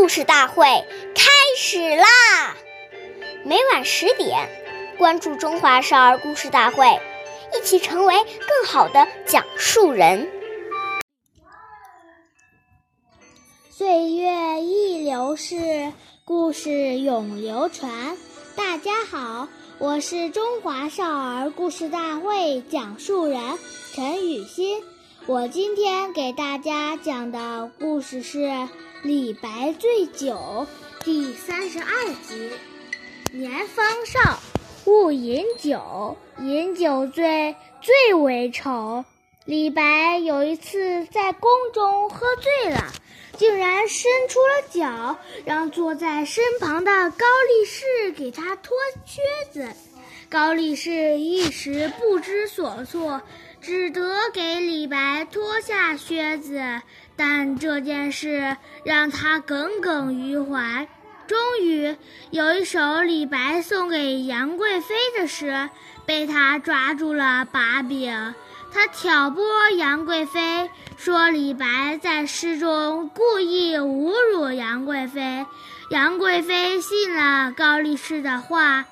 故事大会开始啦！每晚十点，关注《中华少儿故事大会》，一起成为更好的讲述人。岁月易流逝，故事永流传。大家好，我是中华少儿故事大会讲述人陈雨欣。我今天给大家讲的故事是《李白醉酒》第三十二集。年方少，勿饮酒，饮酒醉，最为丑。李白有一次在宫中喝醉了，竟然伸出了脚，让坐在身旁的高力士给他脱靴子。高力士一时不知所措。只得给李白脱下靴子，但这件事让他耿耿于怀。终于有一首李白送给杨贵妃的诗，被他抓住了把柄。他挑拨杨贵妃，说李白在诗中故意侮辱杨贵妃。杨贵妃信了高力士的话，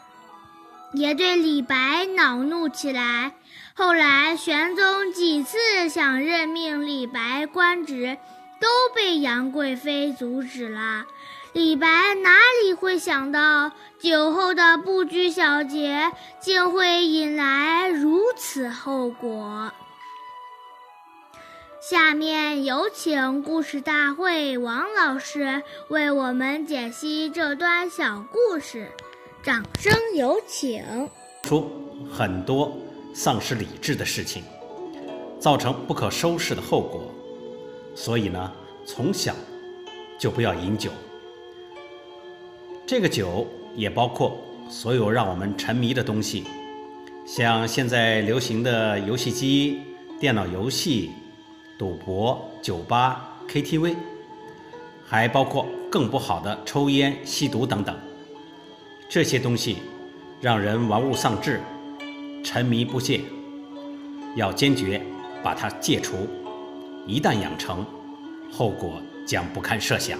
也对李白恼怒起来。后来，玄宗几次想任命李白官职，都被杨贵妃阻止了。李白哪里会想到，酒后的不拘小节，竟会引来如此后果？下面有请故事大会王老师为我们解析这段小故事，掌声有请。出很多。丧失理智的事情，造成不可收拾的后果。所以呢，从小就不要饮酒。这个酒也包括所有让我们沉迷的东西，像现在流行的游戏机、电脑游戏、赌博、酒吧、KTV，还包括更不好的抽烟、吸毒等等。这些东西让人玩物丧志。沉迷不戒，要坚决把它戒除。一旦养成，后果将不堪设想。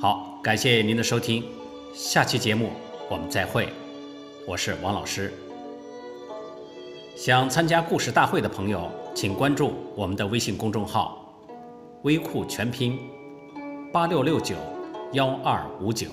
好，感谢您的收听，下期节目我们再会。我是王老师。想参加故事大会的朋友，请关注我们的微信公众号“微库全拼八六六九幺二五九”。